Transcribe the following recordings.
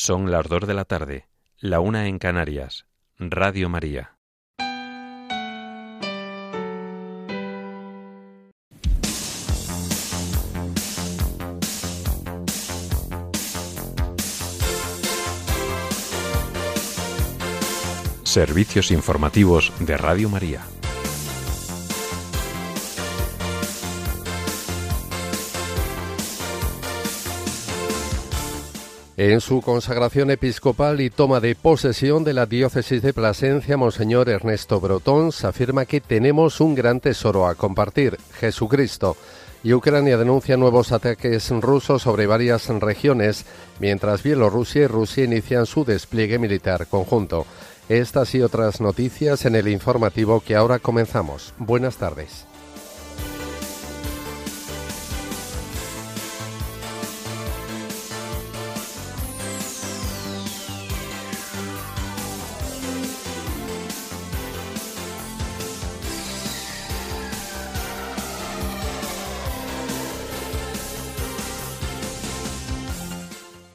Son las dos de la tarde, la una en Canarias. Radio María. Servicios informativos de Radio María. En su consagración episcopal y toma de posesión de la diócesis de Plasencia, Monseñor Ernesto Brotons afirma que tenemos un gran tesoro a compartir, Jesucristo. Y Ucrania denuncia nuevos ataques rusos sobre varias regiones, mientras Bielorrusia y Rusia inician su despliegue militar conjunto. Estas y otras noticias en el informativo que ahora comenzamos. Buenas tardes.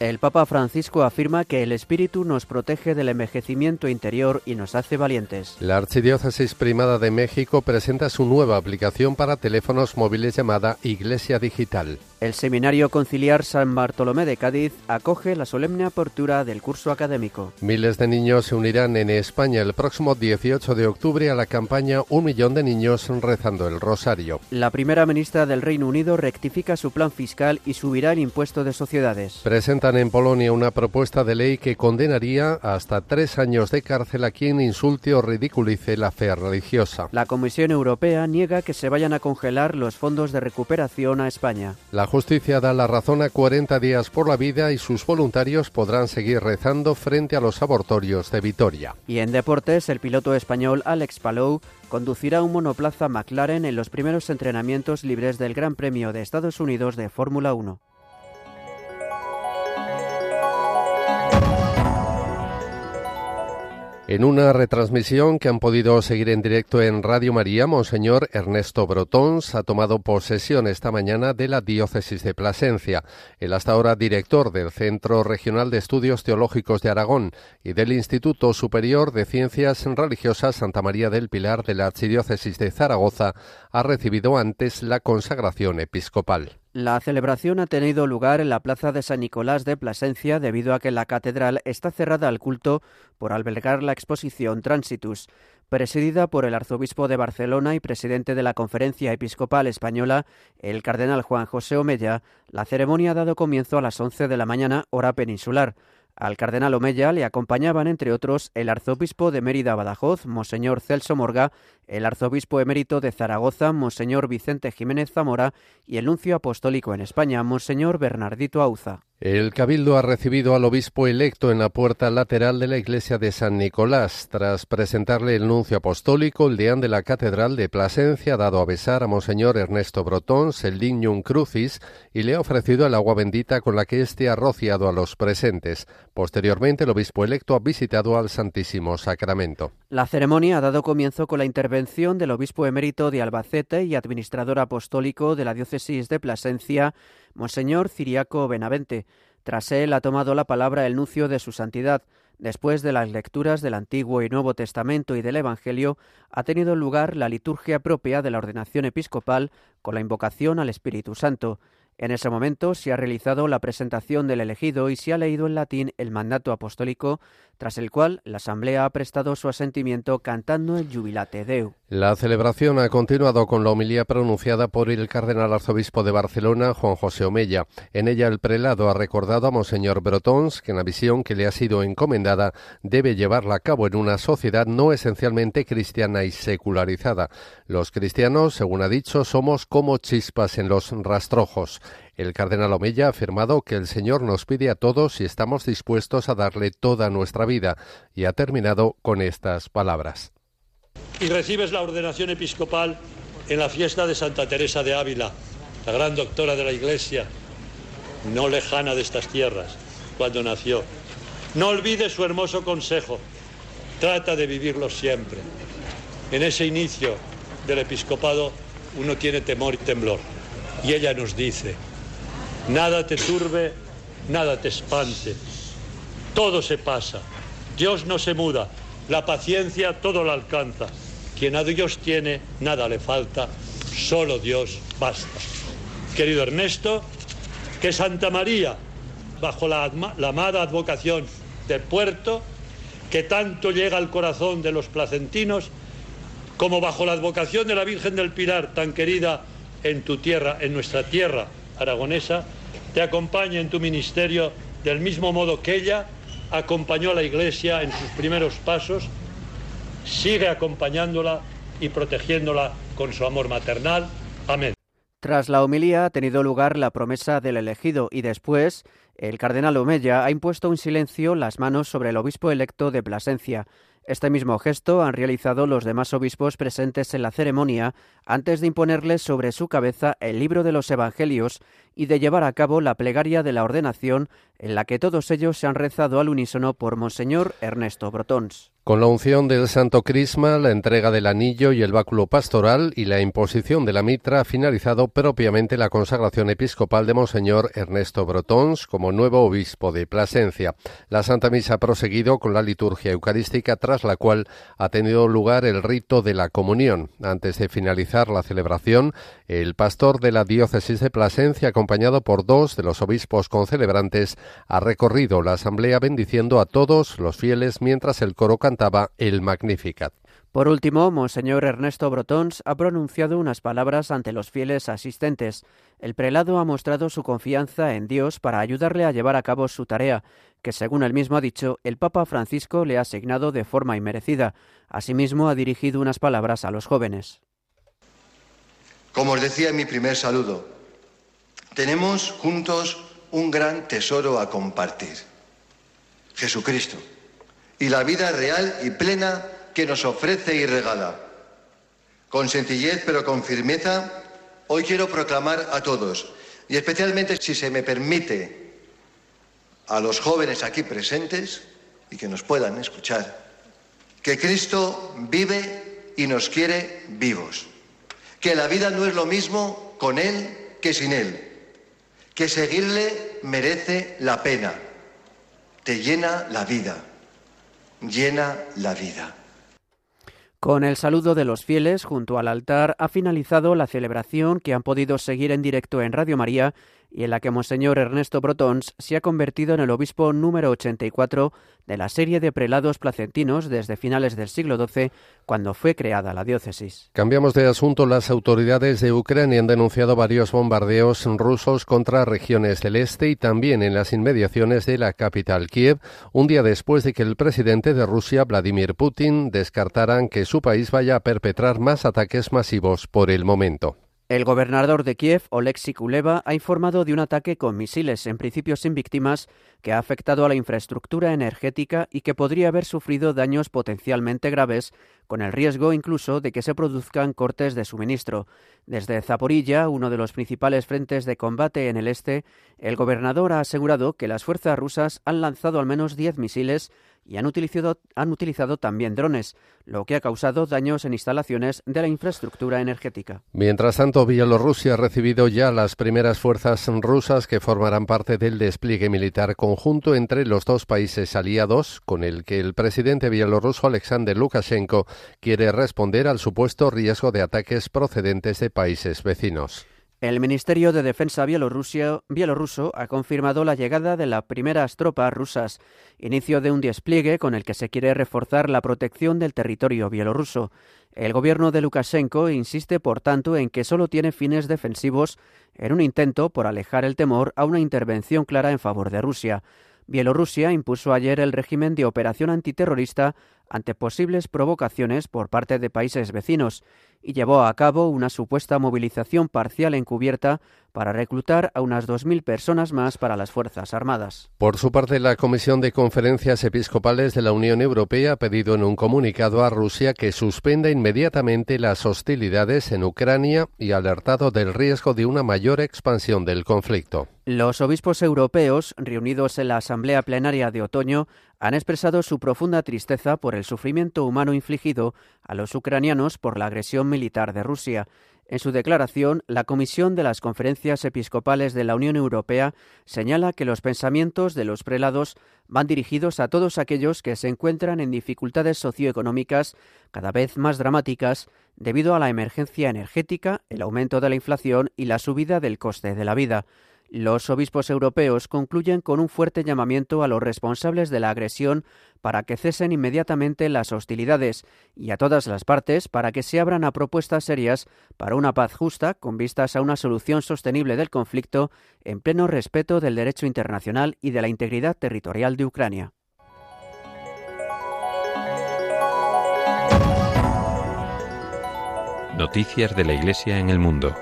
El Papa Francisco afirma que el Espíritu nos protege del envejecimiento interior y nos hace valientes. La Archidiócesis Primada de México presenta su nueva aplicación para teléfonos móviles llamada Iglesia Digital. El Seminario Conciliar San Bartolomé de Cádiz acoge la solemne apertura del curso académico. Miles de niños se unirán en España el próximo 18 de octubre a la campaña Un millón de niños rezando el rosario. La primera ministra del Reino Unido rectifica su plan fiscal y subirá el impuesto de sociedades. Presentan en Polonia una propuesta de ley que condenaría hasta tres años de cárcel a quien insulte o ridiculice la fe religiosa. La Comisión Europea niega que se vayan a congelar los fondos de recuperación a España. La justicia da la razón a 40 días por la vida y sus voluntarios podrán seguir rezando frente a los abortorios de Vitoria. Y en deportes, el piloto español Alex Palou conducirá un monoplaza McLaren en los primeros entrenamientos libres del Gran Premio de Estados Unidos de Fórmula 1. En una retransmisión que han podido seguir en directo en Radio María, Monseñor Ernesto Brotons ha tomado posesión esta mañana de la diócesis de Plasencia. El hasta ahora director del Centro Regional de Estudios Teológicos de Aragón y del Instituto Superior de Ciencias Religiosas Santa María del Pilar de la Archidiócesis de Zaragoza ha recibido antes la consagración episcopal. La celebración ha tenido lugar en la plaza de San Nicolás de Plasencia debido a que la catedral está cerrada al culto por albergar la exposición Transitus. Presidida por el arzobispo de Barcelona y presidente de la Conferencia Episcopal Española, el cardenal Juan José Omella, la ceremonia ha dado comienzo a las 11 de la mañana, hora peninsular. Al cardenal Omeya le acompañaban, entre otros, el arzobispo de Mérida Badajoz, Monseñor Celso Morga, el arzobispo emérito de Zaragoza, Monseñor Vicente Jiménez Zamora, y el nuncio apostólico en España, Monseñor Bernardito Auza. El Cabildo ha recibido al obispo electo en la puerta lateral de la iglesia de San Nicolás. Tras presentarle el nuncio apostólico, el deán de la Catedral de Plasencia ha dado a besar a Monseñor Ernesto Brotons el Lignum Crucis y le ha ofrecido el agua bendita con la que éste ha rociado a los presentes. Posteriormente, el obispo electo ha visitado al Santísimo Sacramento. La ceremonia ha dado comienzo con la intervención del obispo emérito de Albacete y administrador apostólico de la diócesis de Plasencia, Monseñor Ciriaco Benavente. Tras él ha tomado la palabra el nuncio de su santidad. Después de las lecturas del Antiguo y Nuevo Testamento y del Evangelio, ha tenido lugar la liturgia propia de la ordenación episcopal con la invocación al Espíritu Santo. En ese momento se ha realizado la presentación del elegido y se ha leído en latín el mandato apostólico, tras el cual la Asamblea ha prestado su asentimiento cantando el Jubilate Deu. La celebración ha continuado con la homilía pronunciada por el cardenal arzobispo de Barcelona, Juan José Omella. En ella el prelado ha recordado a Monseñor Brotons que la visión que le ha sido encomendada debe llevarla a cabo en una sociedad no esencialmente cristiana y secularizada. Los cristianos, según ha dicho, somos como chispas en los rastrojos. El cardenal Omella ha afirmado que el Señor nos pide a todos si estamos dispuestos a darle toda nuestra vida y ha terminado con estas palabras. Y recibes la ordenación episcopal en la fiesta de Santa Teresa de Ávila, la gran doctora de la Iglesia, no lejana de estas tierras, cuando nació. No olvides su hermoso consejo, trata de vivirlo siempre. En ese inicio del episcopado uno tiene temor y temblor. Y ella nos dice, nada te turbe, nada te espante, todo se pasa. Dios no se muda. La paciencia todo lo alcanza. Quien a Dios tiene, nada le falta. Solo Dios basta. Querido Ernesto, que Santa María, bajo la, la amada advocación de Puerto, que tanto llega al corazón de los placentinos, como bajo la advocación de la Virgen del Pilar, tan querida en tu tierra, en nuestra tierra aragonesa, te acompañe en tu ministerio del mismo modo que ella acompañó a la Iglesia en sus primeros pasos, sigue acompañándola y protegiéndola con su amor maternal. Amén. Tras la homilía ha tenido lugar la promesa del elegido y después el cardenal Omeya ha impuesto un silencio las manos sobre el obispo electo de Plasencia. Este mismo gesto han realizado los demás obispos presentes en la ceremonia antes de imponerles sobre su cabeza el libro de los Evangelios y de llevar a cabo la plegaria de la ordenación en la que todos ellos se han rezado al unísono por Monseñor Ernesto Brotons. Con la unción del Santo Crisma, la entrega del anillo y el báculo pastoral y la imposición de la mitra ha finalizado propiamente la consagración episcopal de Monseñor Ernesto Brotons como nuevo obispo de Plasencia. La Santa Misa ha proseguido con la liturgia eucarística, tras la cual ha tenido lugar el rito de la comunión. Antes de finalizar la celebración, el pastor de la diócesis de Plasencia, acompañado por dos de los obispos concelebrantes, ha recorrido la asamblea bendiciendo a todos los fieles mientras el coro cantaba el Magnificat. Por último, Monseñor Ernesto Brotons ha pronunciado unas palabras ante los fieles asistentes. El prelado ha mostrado su confianza en Dios para ayudarle a llevar a cabo su tarea, que según él mismo ha dicho, el Papa Francisco le ha asignado de forma inmerecida. Asimismo, ha dirigido unas palabras a los jóvenes. Como os decía en mi primer saludo, tenemos juntos un gran tesoro a compartir, Jesucristo, y la vida real y plena que nos ofrece y regala. Con sencillez pero con firmeza, hoy quiero proclamar a todos, y especialmente si se me permite a los jóvenes aquí presentes y que nos puedan escuchar, que Cristo vive y nos quiere vivos, que la vida no es lo mismo con Él que sin Él que seguirle merece la pena. Te llena la vida, llena la vida. Con el saludo de los fieles junto al altar ha finalizado la celebración que han podido seguir en directo en Radio María y en la que Monseñor Ernesto Brotons se ha convertido en el obispo número 84 de la serie de prelados placentinos desde finales del siglo XII, cuando fue creada la diócesis. Cambiamos de asunto. Las autoridades de Ucrania han denunciado varios bombardeos rusos contra regiones del este y también en las inmediaciones de la capital Kiev, un día después de que el presidente de Rusia, Vladimir Putin, descartaran que su país vaya a perpetrar más ataques masivos por el momento. El gobernador de Kiev, Oleksiy Kuleva, ha informado de un ataque con misiles, en principio sin víctimas, que ha afectado a la infraestructura energética y que podría haber sufrido daños potencialmente graves, con el riesgo incluso de que se produzcan cortes de suministro. Desde Zaporilla, uno de los principales frentes de combate en el este, el gobernador ha asegurado que las fuerzas rusas han lanzado al menos 10 misiles y han utilizado, han utilizado también drones, lo que ha causado daños en instalaciones de la infraestructura energética. Mientras tanto, Bielorrusia ha recibido ya las primeras fuerzas rusas que formarán parte del despliegue militar conjunto entre los dos países aliados, con el que el presidente bielorruso Alexander Lukashenko quiere responder al supuesto riesgo de ataques procedentes de países vecinos. El Ministerio de Defensa bielorruso ha confirmado la llegada de las primeras tropas rusas, inicio de un despliegue con el que se quiere reforzar la protección del territorio bielorruso. El gobierno de Lukashenko insiste, por tanto, en que solo tiene fines defensivos en un intento por alejar el temor a una intervención clara en favor de Rusia. Bielorrusia impuso ayer el régimen de operación antiterrorista ante posibles provocaciones por parte de países vecinos y llevó a cabo una supuesta movilización parcial encubierta para reclutar a unas 2.000 personas más para las Fuerzas Armadas. Por su parte, la Comisión de Conferencias Episcopales de la Unión Europea ha pedido en un comunicado a Rusia que suspenda inmediatamente las hostilidades en Ucrania y ha alertado del riesgo de una mayor expansión del conflicto. Los obispos europeos, reunidos en la Asamblea Plenaria de Otoño, han expresado su profunda tristeza por el sufrimiento humano infligido a los ucranianos por la agresión militar de Rusia. En su declaración, la Comisión de las Conferencias Episcopales de la Unión Europea señala que los pensamientos de los prelados van dirigidos a todos aquellos que se encuentran en dificultades socioeconómicas cada vez más dramáticas debido a la emergencia energética, el aumento de la inflación y la subida del coste de la vida. Los obispos europeos concluyen con un fuerte llamamiento a los responsables de la agresión para que cesen inmediatamente las hostilidades y a todas las partes para que se abran a propuestas serias para una paz justa con vistas a una solución sostenible del conflicto en pleno respeto del derecho internacional y de la integridad territorial de Ucrania. Noticias de la Iglesia en el mundo.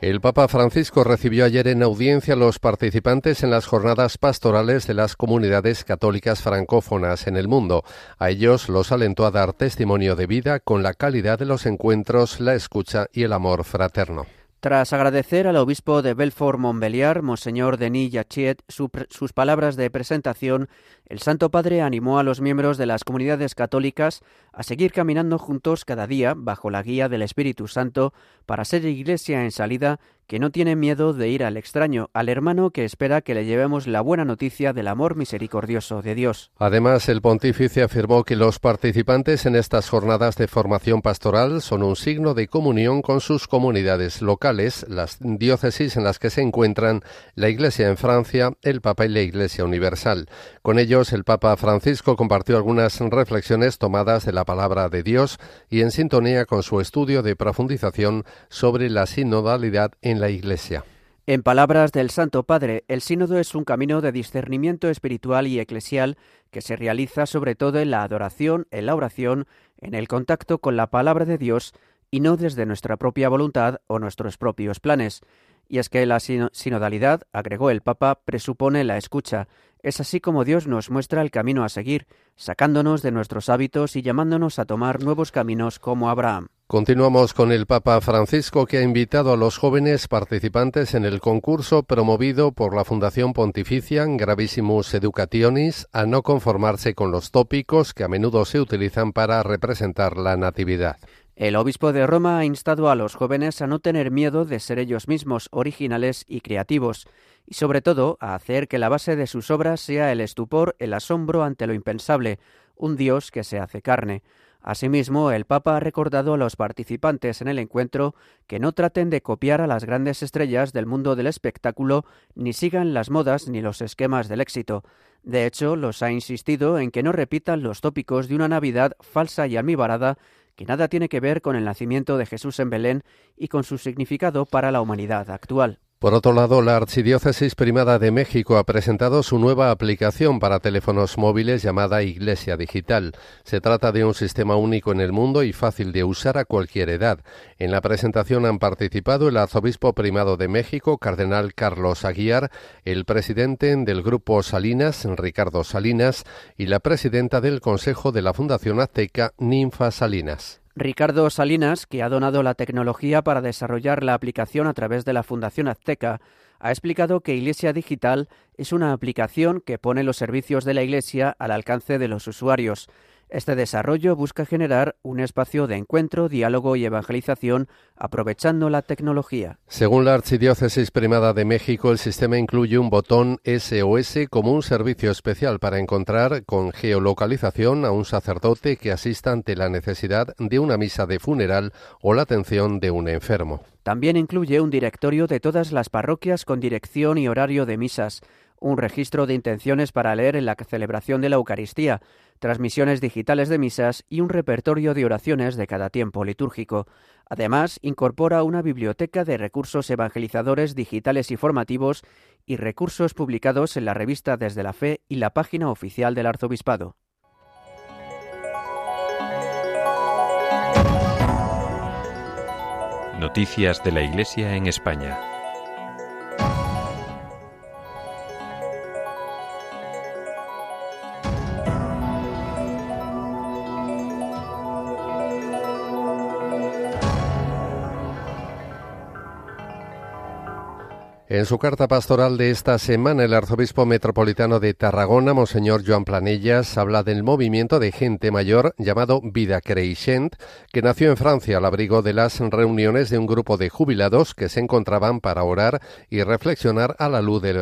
El Papa Francisco recibió ayer en audiencia a los participantes en las jornadas pastorales de las comunidades católicas francófonas en el mundo. A ellos los alentó a dar testimonio de vida con la calidad de los encuentros, la escucha y el amor fraterno. Tras agradecer al obispo de Belfort-Montbéliard, Monseñor Denis Yachiet, sus palabras de presentación, el Santo Padre animó a los miembros de las comunidades católicas a seguir caminando juntos cada día bajo la guía del Espíritu Santo para ser iglesia en salida que no tiene miedo de ir al extraño, al hermano que espera que le llevemos la buena noticia del amor misericordioso de Dios. Además, el pontífice afirmó que los participantes en estas jornadas de formación pastoral son un signo de comunión con sus comunidades locales, las diócesis en las que se encuentran la Iglesia en Francia, el Papa y la Iglesia Universal. Con ellos, el Papa Francisco compartió algunas reflexiones tomadas de la palabra de Dios y en sintonía con su estudio de profundización sobre la sinodalidad en la Iglesia. En palabras del Santo Padre, el sínodo es un camino de discernimiento espiritual y eclesial que se realiza sobre todo en la adoración, en la oración, en el contacto con la palabra de Dios y no desde nuestra propia voluntad o nuestros propios planes. Y es que la sinodalidad, agregó el Papa, presupone la escucha. Es así como Dios nos muestra el camino a seguir, sacándonos de nuestros hábitos y llamándonos a tomar nuevos caminos como Abraham. Continuamos con el Papa Francisco que ha invitado a los jóvenes participantes en el concurso promovido por la Fundación Pontificia Gravissimus Educationis a no conformarse con los tópicos que a menudo se utilizan para representar la Natividad. El obispo de Roma ha instado a los jóvenes a no tener miedo de ser ellos mismos originales y creativos, y sobre todo a hacer que la base de sus obras sea el estupor, el asombro ante lo impensable, un Dios que se hace carne. Asimismo, el Papa ha recordado a los participantes en el encuentro que no traten de copiar a las grandes estrellas del mundo del espectáculo ni sigan las modas ni los esquemas del éxito. De hecho, los ha insistido en que no repitan los tópicos de una Navidad falsa y almibarada que nada tiene que ver con el nacimiento de Jesús en Belén y con su significado para la humanidad actual. Por otro lado, la Archidiócesis Primada de México ha presentado su nueva aplicación para teléfonos móviles llamada Iglesia Digital. Se trata de un sistema único en el mundo y fácil de usar a cualquier edad. En la presentación han participado el Arzobispo Primado de México, Cardenal Carlos Aguiar, el presidente del Grupo Salinas, Ricardo Salinas, y la presidenta del Consejo de la Fundación Azteca, Ninfa Salinas. Ricardo Salinas, que ha donado la tecnología para desarrollar la aplicación a través de la Fundación Azteca, ha explicado que Iglesia Digital es una aplicación que pone los servicios de la Iglesia al alcance de los usuarios. Este desarrollo busca generar un espacio de encuentro, diálogo y evangelización aprovechando la tecnología. Según la Archidiócesis Primada de México, el sistema incluye un botón SOS como un servicio especial para encontrar con geolocalización a un sacerdote que asista ante la necesidad de una misa de funeral o la atención de un enfermo. También incluye un directorio de todas las parroquias con dirección y horario de misas, un registro de intenciones para leer en la celebración de la Eucaristía, transmisiones digitales de misas y un repertorio de oraciones de cada tiempo litúrgico. Además, incorpora una biblioteca de recursos evangelizadores digitales y formativos y recursos publicados en la revista Desde la Fe y la página oficial del Arzobispado. Noticias de la Iglesia en España. En su carta pastoral de esta semana, el arzobispo metropolitano de Tarragona, Monseñor Joan Planellas, habla del movimiento de gente mayor llamado Vida Creixent, que nació en Francia al abrigo de las reuniones de un grupo de jubilados que se encontraban para orar y reflexionar a la luz del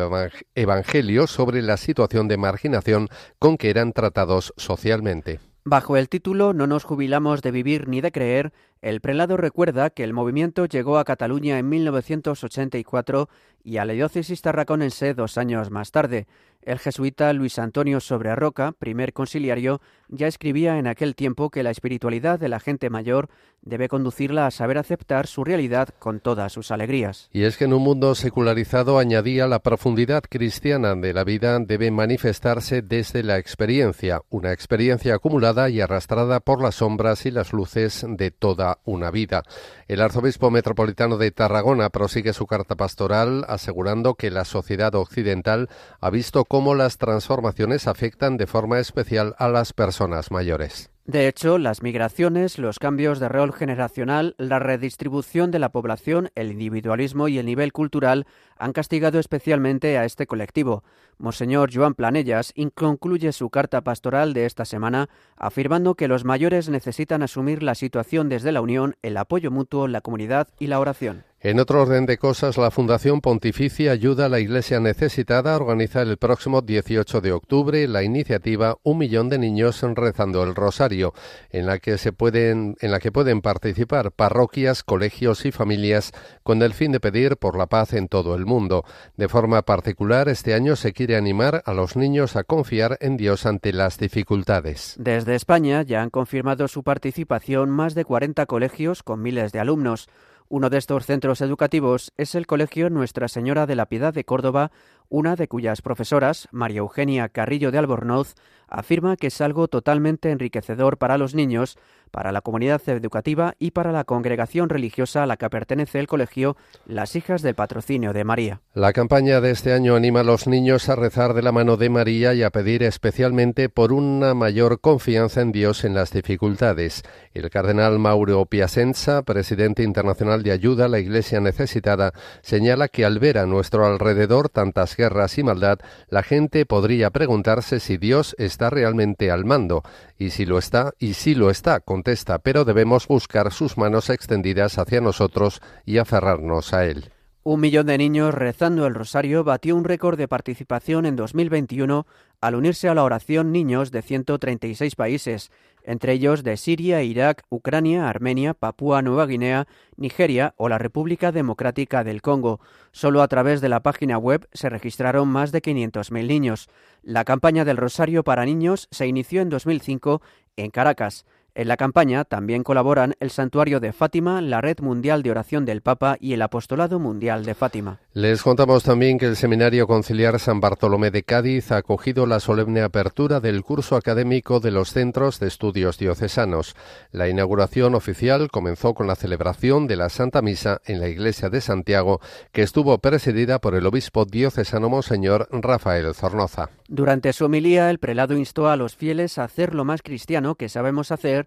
Evangelio sobre la situación de marginación con que eran tratados socialmente. Bajo el título No nos jubilamos de vivir ni de creer, el prelado recuerda que el movimiento llegó a Cataluña en 1984 y a la diócesis tarraconense dos años más tarde. El jesuita Luis Antonio Sobrearroca, primer conciliario, ya escribía en aquel tiempo que la espiritualidad de la gente mayor debe conducirla a saber aceptar su realidad con todas sus alegrías. Y es que en un mundo secularizado añadía la profundidad cristiana de la vida debe manifestarse desde la experiencia, una experiencia acumulada y arrastrada por las sombras y las luces de toda una vida. El arzobispo metropolitano de Tarragona prosigue su carta pastoral asegurando que la sociedad occidental ha visto cómo las transformaciones afectan de forma especial a las personas mayores. De hecho, las migraciones, los cambios de rol generacional, la redistribución de la población, el individualismo y el nivel cultural han castigado especialmente a este colectivo. Monseñor Joan Planellas concluye su carta pastoral de esta semana afirmando que los mayores necesitan asumir la situación desde la unión, el apoyo mutuo, la comunidad y la oración. En otro orden de cosas, la Fundación Pontificia Ayuda a la Iglesia Necesitada organiza el próximo 18 de octubre la iniciativa Un millón de niños rezando el rosario, en la que se pueden en la que pueden participar parroquias, colegios y familias con el fin de pedir por la paz en todo el mundo. De forma particular, este año se quiere animar a los niños a confiar en Dios ante las dificultades. Desde España ya han confirmado su participación más de 40 colegios con miles de alumnos. Uno de estos centros educativos es el Colegio Nuestra Señora de la Piedad de Córdoba, una de cuyas profesoras, María Eugenia Carrillo de Albornoz, afirma que es algo totalmente enriquecedor para los niños, para la comunidad educativa y para la congregación religiosa a la que pertenece el colegio, las hijas del patrocinio de María. La campaña de este año anima a los niños a rezar de la mano de María y a pedir especialmente por una mayor confianza en Dios en las dificultades. El cardenal Mauro Piacenza, presidente internacional de ayuda a la Iglesia necesitada, señala que al ver a nuestro alrededor tantas guerras y maldad, la gente podría preguntarse si Dios está realmente al mando, y si lo está, y si lo está, contesta, pero debemos buscar sus manos extendidas hacia nosotros y aferrarnos a Él. Un millón de niños rezando el rosario batió un récord de participación en 2021 al unirse a la oración niños de 136 países, entre ellos de Siria, Irak, Ucrania, Armenia, Papúa Nueva Guinea, Nigeria o la República Democrática del Congo. Solo a través de la página web se registraron más de 500.000 niños. La campaña del Rosario para Niños se inició en 2005 en Caracas. En la campaña también colaboran el Santuario de Fátima, la Red Mundial de Oración del Papa y el Apostolado Mundial de Fátima. Les contamos también que el Seminario Conciliar San Bartolomé de Cádiz ha acogido la solemne apertura del curso académico de los Centros de Estudios Diocesanos. La inauguración oficial comenzó con la celebración de la Santa Misa en la Iglesia de Santiago, que estuvo presidida por el obispo diocesano Monseñor Rafael Zornoza. Durante su homilía, el prelado instó a los fieles a hacer lo más cristiano que sabemos hacer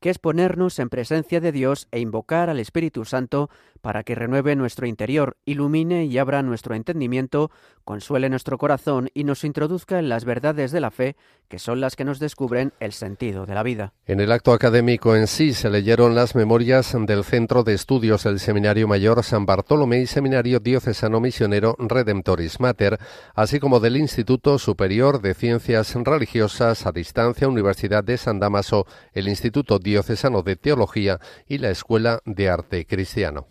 que es ponernos en presencia de Dios e invocar al Espíritu Santo para que renueve nuestro interior, ilumine y abra nuestro entendimiento, consuele nuestro corazón y nos introduzca en las verdades de la fe, que son las que nos descubren el sentido de la vida. En el acto académico en sí se leyeron las memorias del Centro de Estudios del Seminario Mayor San Bartolomé y Seminario Diocesano Misionero Redemptoris Mater, así como del Instituto Superior de Ciencias Religiosas a Distancia Universidad de San Damaso, el Instituto Diocesano de Teología y la Escuela de Arte Cristiano.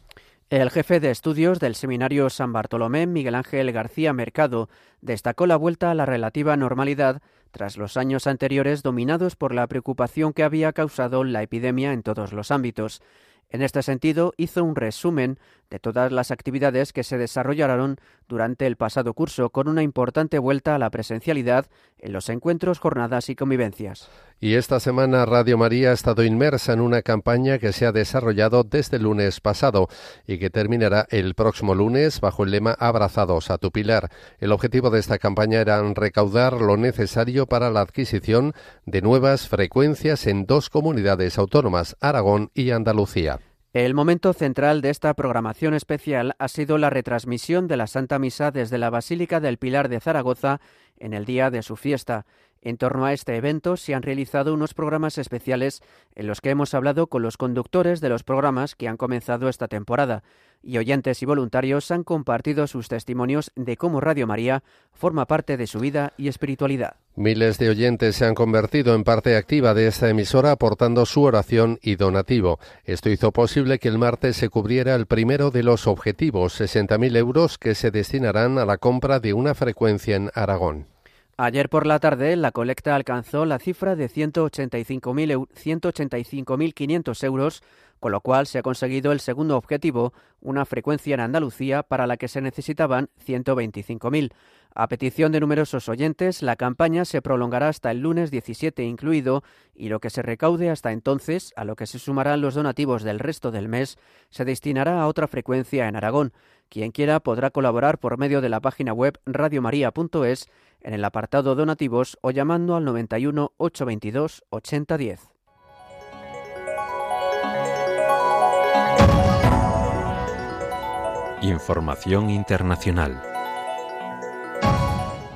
El jefe de estudios del Seminario San Bartolomé, Miguel Ángel García Mercado, destacó la vuelta a la relativa normalidad tras los años anteriores dominados por la preocupación que había causado la epidemia en todos los ámbitos. En este sentido, hizo un resumen de todas las actividades que se desarrollaron durante el pasado curso, con una importante vuelta a la presencialidad en los encuentros, jornadas y convivencias. Y esta semana Radio María ha estado inmersa en una campaña que se ha desarrollado desde el lunes pasado y que terminará el próximo lunes bajo el lema Abrazados a tu pilar. El objetivo de esta campaña era recaudar lo necesario para la adquisición de nuevas frecuencias en dos comunidades autónomas, Aragón y Andalucía. El momento central de esta programación especial ha sido la retransmisión de la Santa Misa desde la Basílica del Pilar de Zaragoza en el día de su fiesta. En torno a este evento se han realizado unos programas especiales en los que hemos hablado con los conductores de los programas que han comenzado esta temporada y oyentes y voluntarios han compartido sus testimonios de cómo Radio María forma parte de su vida y espiritualidad. Miles de oyentes se han convertido en parte activa de esta emisora aportando su oración y donativo. Esto hizo posible que el martes se cubriera el primero de los objetivos, 60.000 euros que se destinarán a la compra de una frecuencia en Aragón. Ayer por la tarde la colecta alcanzó la cifra de 185.500 euros, con lo cual se ha conseguido el segundo objetivo, una frecuencia en Andalucía para la que se necesitaban 125.000. A petición de numerosos oyentes, la campaña se prolongará hasta el lunes 17 incluido y lo que se recaude hasta entonces, a lo que se sumarán los donativos del resto del mes, se destinará a otra frecuencia en Aragón. Quien quiera podrá colaborar por medio de la página web radiomaria.es en el apartado donativos o llamando al 91 822 8010. Información internacional.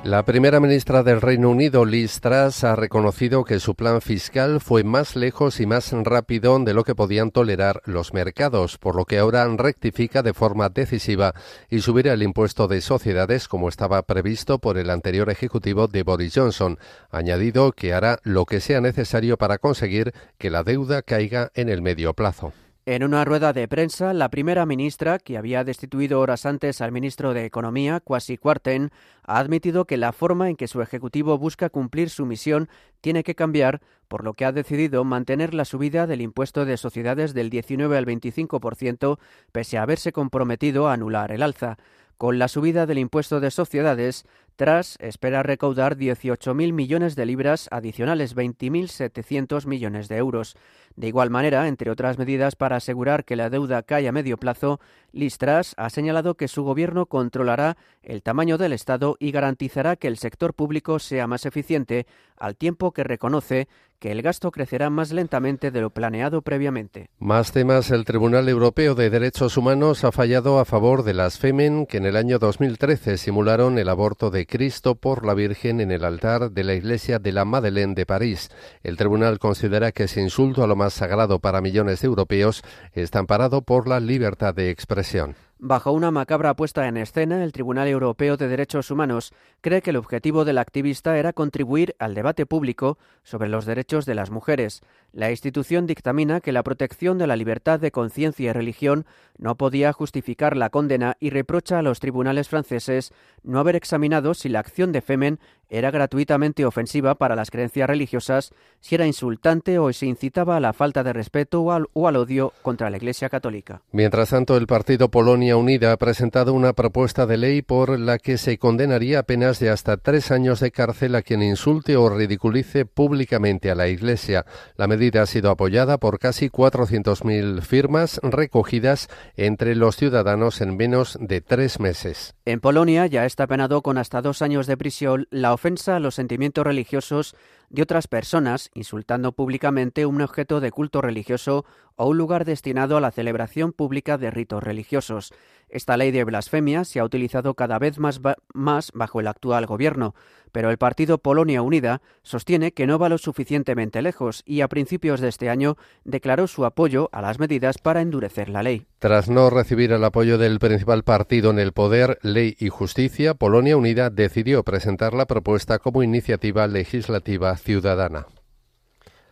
La primera ministra del Reino Unido, Liz Truss, ha reconocido que su plan fiscal fue más lejos y más rápido de lo que podían tolerar los mercados, por lo que ahora rectifica de forma decisiva y subirá el impuesto de sociedades como estaba previsto por el anterior ejecutivo de Boris Johnson. añadido que hará lo que sea necesario para conseguir que la deuda caiga en el medio plazo. En una rueda de prensa, la primera ministra, que había destituido horas antes al ministro de Economía, Kwasi Kwarteng, ha admitido que la forma en que su ejecutivo busca cumplir su misión tiene que cambiar, por lo que ha decidido mantener la subida del impuesto de sociedades del 19 al 25%, pese a haberse comprometido a anular el alza. Con la subida del impuesto de sociedades, tras espera recaudar 18.000 millones de libras adicionales, 20.700 millones de euros. De igual manera, entre otras medidas para asegurar que la deuda cae a medio plazo, Listras ha señalado que su gobierno controlará el tamaño del Estado y garantizará que el sector público sea más eficiente, al tiempo que reconoce que el gasto crecerá más lentamente de lo planeado previamente. Más temas. El Tribunal Europeo de Derechos Humanos ha fallado a favor de las Femen que en el año 2013 simularon el aborto de Cristo por la Virgen en el altar de la iglesia de la Madeleine de París. El tribunal considera que ese insulto a lo más sagrado para millones de europeos está amparado por la libertad de expresión. Bajo una macabra puesta en escena, el Tribunal Europeo de Derechos Humanos cree que el objetivo del activista era contribuir al debate público sobre los derechos de las mujeres. La institución dictamina que la protección de la libertad de conciencia y religión no podía justificar la condena y reprocha a los tribunales franceses no haber examinado si la acción de Femen era gratuitamente ofensiva para las creencias religiosas, si era insultante o si incitaba a la falta de respeto o al, o al odio contra la Iglesia católica. Mientras tanto, el partido Polonia Unida ha presentado una propuesta de ley por la que se condenaría a penas de hasta tres años de cárcel a quien insulte o ridiculice públicamente a la Iglesia. La medida ha sido apoyada por casi 400.000 firmas recogidas entre los ciudadanos en menos de tres meses. En Polonia ya está penado con hasta dos años de prisión la ofensa a los sentimientos religiosos de otras personas, insultando públicamente un objeto de culto religioso o un lugar destinado a la celebración pública de ritos religiosos. Esta ley de blasfemia se ha utilizado cada vez más, más, bajo el actual gobierno, pero el partido Polonia Unida sostiene que no va lo suficientemente lejos y a principios de este año declaró su apoyo a las medidas para endurecer la ley. Tras no recibir el apoyo del principal partido en el poder, Ley y Justicia, Polonia Unida decidió presentar la propuesta como iniciativa legislativa ciudadana.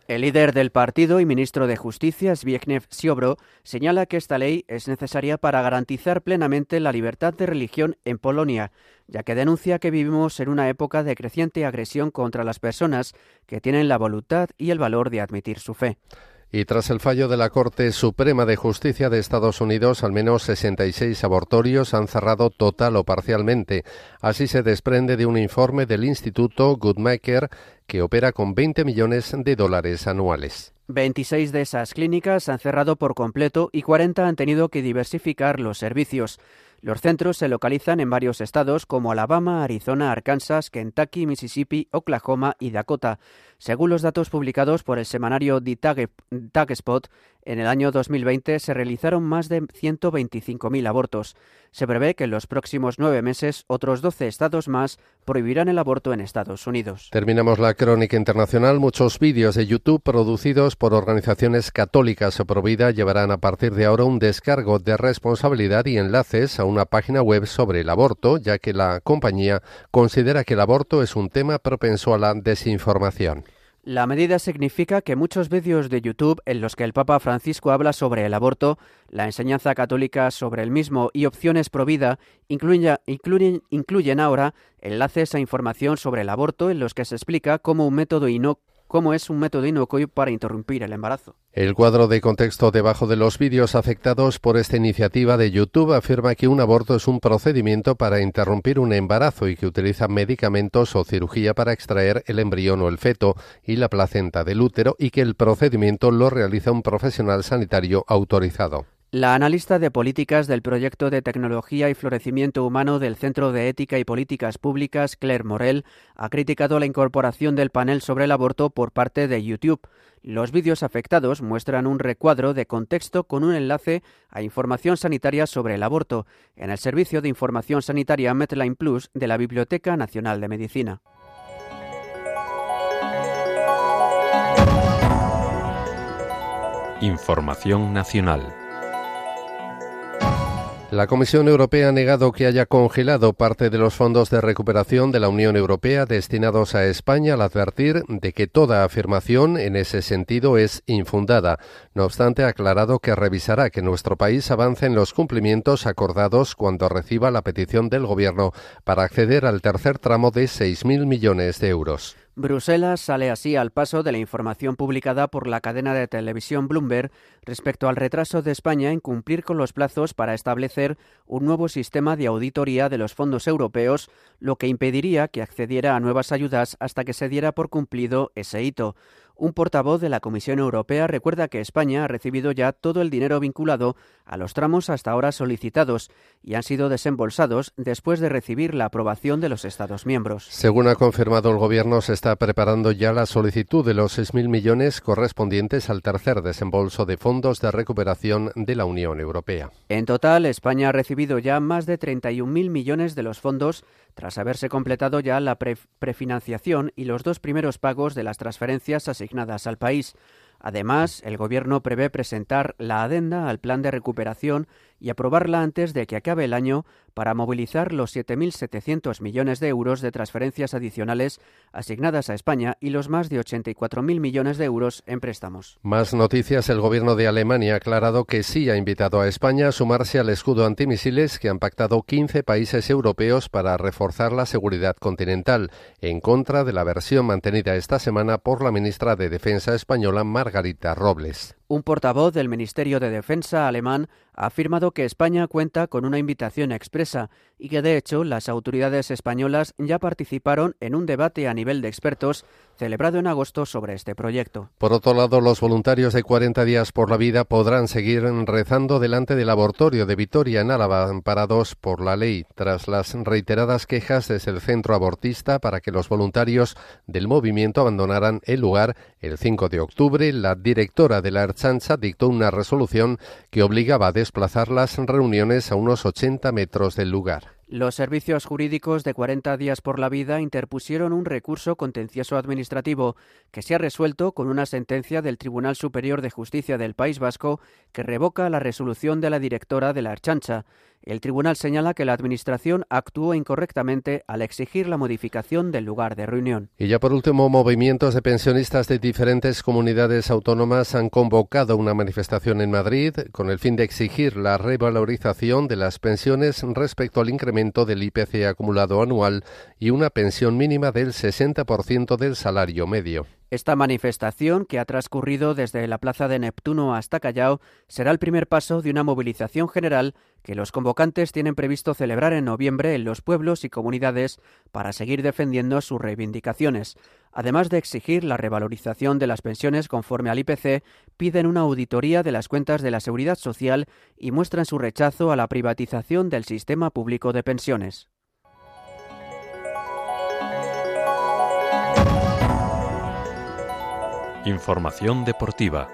El líder del partido y ministro de Justicia, Zbigniew Ziobro, señala que esta ley es necesaria para garantizar plenamente la libertad de religión en Polonia, ya que denuncia que vivimos en una época de creciente agresión contra las personas que tienen la voluntad y el valor de admitir su fe. Y tras el fallo de la Corte Suprema de Justicia de Estados Unidos, al menos 66 abortorios han cerrado total o parcialmente. Así se desprende de un informe del Instituto Goodmaker que opera con 20 millones de dólares anuales. 26 de esas clínicas han cerrado por completo y 40 han tenido que diversificar los servicios. Los centros se localizan en varios estados como Alabama, Arizona, Arkansas, Kentucky, Mississippi, Oklahoma y Dakota. Según los datos publicados por el semanario The Tag, Spot, En el año 2020 se realizaron más de 125.000 abortos. Se prevé que en los próximos nueve meses otros 12 estados más prohibirán el aborto en Estados Unidos. Terminamos la crónica internacional. Muchos vídeos de YouTube producidos por organizaciones católicas o provida llevarán a partir de ahora un descargo de responsabilidad y enlaces a una página web sobre el aborto, ya que la compañía considera que el aborto es un tema propenso a la desinformación. La medida significa que muchos vídeos de YouTube en los que el Papa Francisco habla sobre el aborto, la enseñanza católica sobre el mismo y opciones pro vida incluyen, incluyen, incluyen ahora enlaces a información sobre el aborto en los que se explica cómo un método inocuo cómo es un método inocuo para interrumpir el embarazo. El cuadro de contexto debajo de los vídeos afectados por esta iniciativa de YouTube afirma que un aborto es un procedimiento para interrumpir un embarazo y que utiliza medicamentos o cirugía para extraer el embrión o el feto y la placenta del útero y que el procedimiento lo realiza un profesional sanitario autorizado. La analista de políticas del proyecto de tecnología y florecimiento humano del Centro de Ética y Políticas Públicas, Claire Morel, ha criticado la incorporación del panel sobre el aborto por parte de YouTube. Los vídeos afectados muestran un recuadro de contexto con un enlace a información sanitaria sobre el aborto en el servicio de información sanitaria Medline Plus de la Biblioteca Nacional de Medicina. Información nacional. La Comisión Europea ha negado que haya congelado parte de los fondos de recuperación de la Unión Europea destinados a España al advertir de que toda afirmación en ese sentido es infundada. No obstante, ha aclarado que revisará que nuestro país avance en los cumplimientos acordados cuando reciba la petición del Gobierno para acceder al tercer tramo de 6.000 millones de euros. Bruselas sale así al paso de la información publicada por la cadena de televisión Bloomberg respecto al retraso de España en cumplir con los plazos para establecer un nuevo sistema de auditoría de los fondos europeos, lo que impediría que accediera a nuevas ayudas hasta que se diera por cumplido ese hito. Un portavoz de la Comisión Europea recuerda que España ha recibido ya todo el dinero vinculado a los tramos hasta ahora solicitados y han sido desembolsados después de recibir la aprobación de los Estados miembros. Según ha confirmado el Gobierno, se está preparando ya la solicitud de los 6.000 millones correspondientes al tercer desembolso de fondos de recuperación de la Unión Europea. En total, España ha recibido ya más de 31.000 millones de los fondos tras haberse completado ya la prefinanciación y los dos primeros pagos de las transferencias asignadas al país. Además, el Gobierno prevé presentar la adenda al plan de recuperación y aprobarla antes de que acabe el año para movilizar los 7.700 millones de euros de transferencias adicionales asignadas a España y los más de 84.000 millones de euros en préstamos. Más noticias. El gobierno de Alemania ha aclarado que sí ha invitado a España a sumarse al escudo antimisiles que han pactado 15 países europeos para reforzar la seguridad continental, en contra de la versión mantenida esta semana por la ministra de Defensa española Margarita Robles. Un portavoz del Ministerio de Defensa alemán ha afirmado que España cuenta con una invitación expresa y que, de hecho, las autoridades españolas ya participaron en un debate a nivel de expertos celebrado en agosto sobre este proyecto. Por otro lado, los voluntarios de 40 días por la vida podrán seguir rezando delante del abortorio de Vitoria en Álava, amparados por la ley, tras las reiteradas quejas desde el centro abortista para que los voluntarios del movimiento abandonaran el lugar el 5 de octubre. La directora de la Archancha dictó una resolución que obligaba a desplazar las reuniones a unos 80 metros del lugar. Los servicios jurídicos de 40 días por la vida interpusieron un recurso contencioso administrativo que se ha resuelto con una sentencia del Tribunal Superior de Justicia del País Vasco que revoca la resolución de la directora de la Archancha. El tribunal señala que la Administración actuó incorrectamente al exigir la modificación del lugar de reunión. Y ya por último, movimientos de pensionistas de diferentes comunidades autónomas han convocado una manifestación en Madrid con el fin de exigir la revalorización de las pensiones respecto al incremento del IPC acumulado anual y una pensión mínima del 60% del salario medio. Esta manifestación, que ha transcurrido desde la Plaza de Neptuno hasta Callao, será el primer paso de una movilización general que los convocantes tienen previsto celebrar en noviembre en los pueblos y comunidades para seguir defendiendo sus reivindicaciones. Además de exigir la revalorización de las pensiones conforme al IPC, piden una auditoría de las cuentas de la Seguridad Social y muestran su rechazo a la privatización del sistema público de pensiones. Información deportiva.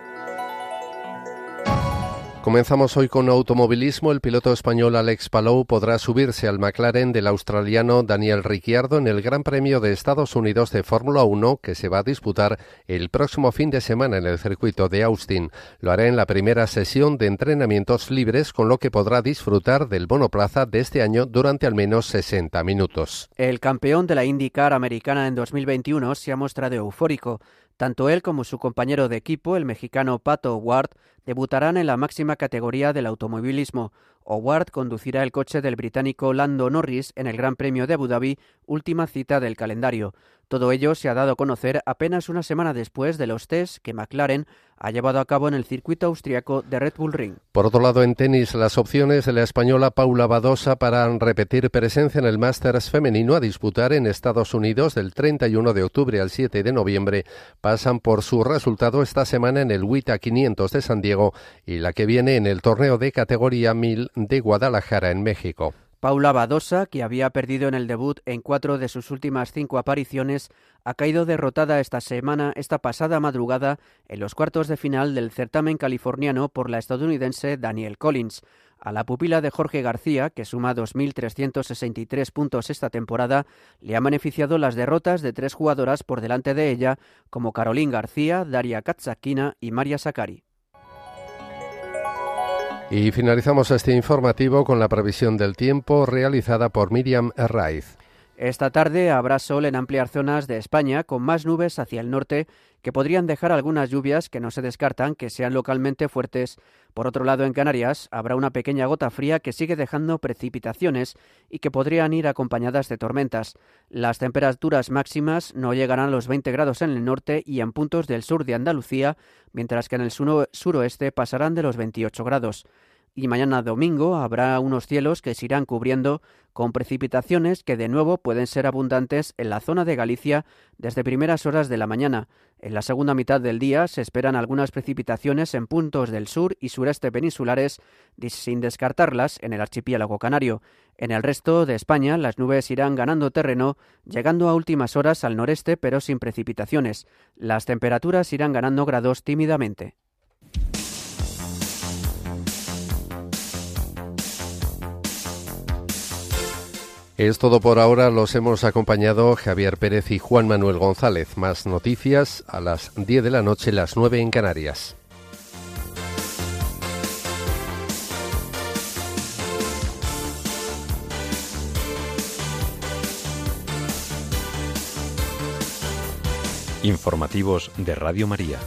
Comenzamos hoy con automovilismo. El piloto español Alex Palou podrá subirse al McLaren del australiano Daniel Ricciardo en el Gran Premio de Estados Unidos de Fórmula 1 que se va a disputar el próximo fin de semana en el circuito de Austin. Lo hará en la primera sesión de entrenamientos libres con lo que podrá disfrutar del bono plaza de este año durante al menos 60 minutos. El campeón de la IndyCar americana en 2021 se ha mostrado eufórico. Tanto él como su compañero de equipo, el mexicano Pato Ward, debutarán en la máxima categoría del automovilismo. Howard conducirá el coche del británico Lando Norris en el Gran Premio de Abu Dhabi, última cita del calendario. Todo ello se ha dado a conocer apenas una semana después de los test que McLaren ha llevado a cabo en el circuito austriaco de Red Bull Ring. Por otro lado, en tenis, las opciones de la española Paula Badosa para repetir presencia en el Masters femenino a disputar en Estados Unidos del 31 de octubre al 7 de noviembre pasan por su resultado esta semana en el WTA 500 de San Diego y la que viene en el torneo de categoría 1000 de Guadalajara en México. Paula Badosa, que había perdido en el debut en cuatro de sus últimas cinco apariciones, ha caído derrotada esta semana, esta pasada madrugada, en los cuartos de final del certamen californiano por la estadounidense Daniel Collins. A la pupila de Jorge García, que suma 2.363 puntos esta temporada, le han beneficiado las derrotas de tres jugadoras por delante de ella, como Caroline García, Daria Katsakina y María Sakari. Y finalizamos este informativo con la previsión del tiempo realizada por Miriam Herraiz. Esta tarde habrá sol en amplias zonas de España, con más nubes hacia el norte, que podrían dejar algunas lluvias que no se descartan que sean localmente fuertes. Por otro lado, en Canarias habrá una pequeña gota fría que sigue dejando precipitaciones y que podrían ir acompañadas de tormentas. Las temperaturas máximas no llegarán a los 20 grados en el norte y en puntos del sur de Andalucía, mientras que en el suroeste pasarán de los 28 grados y mañana domingo habrá unos cielos que se irán cubriendo con precipitaciones que de nuevo pueden ser abundantes en la zona de Galicia desde primeras horas de la mañana. En la segunda mitad del día se esperan algunas precipitaciones en puntos del sur y sureste peninsulares, sin descartarlas en el archipiélago canario. En el resto de España las nubes irán ganando terreno, llegando a últimas horas al noreste pero sin precipitaciones. Las temperaturas irán ganando grados tímidamente. Es todo por ahora. Los hemos acompañado Javier Pérez y Juan Manuel González. Más noticias a las 10 de la noche, las 9 en Canarias. Informativos de Radio María.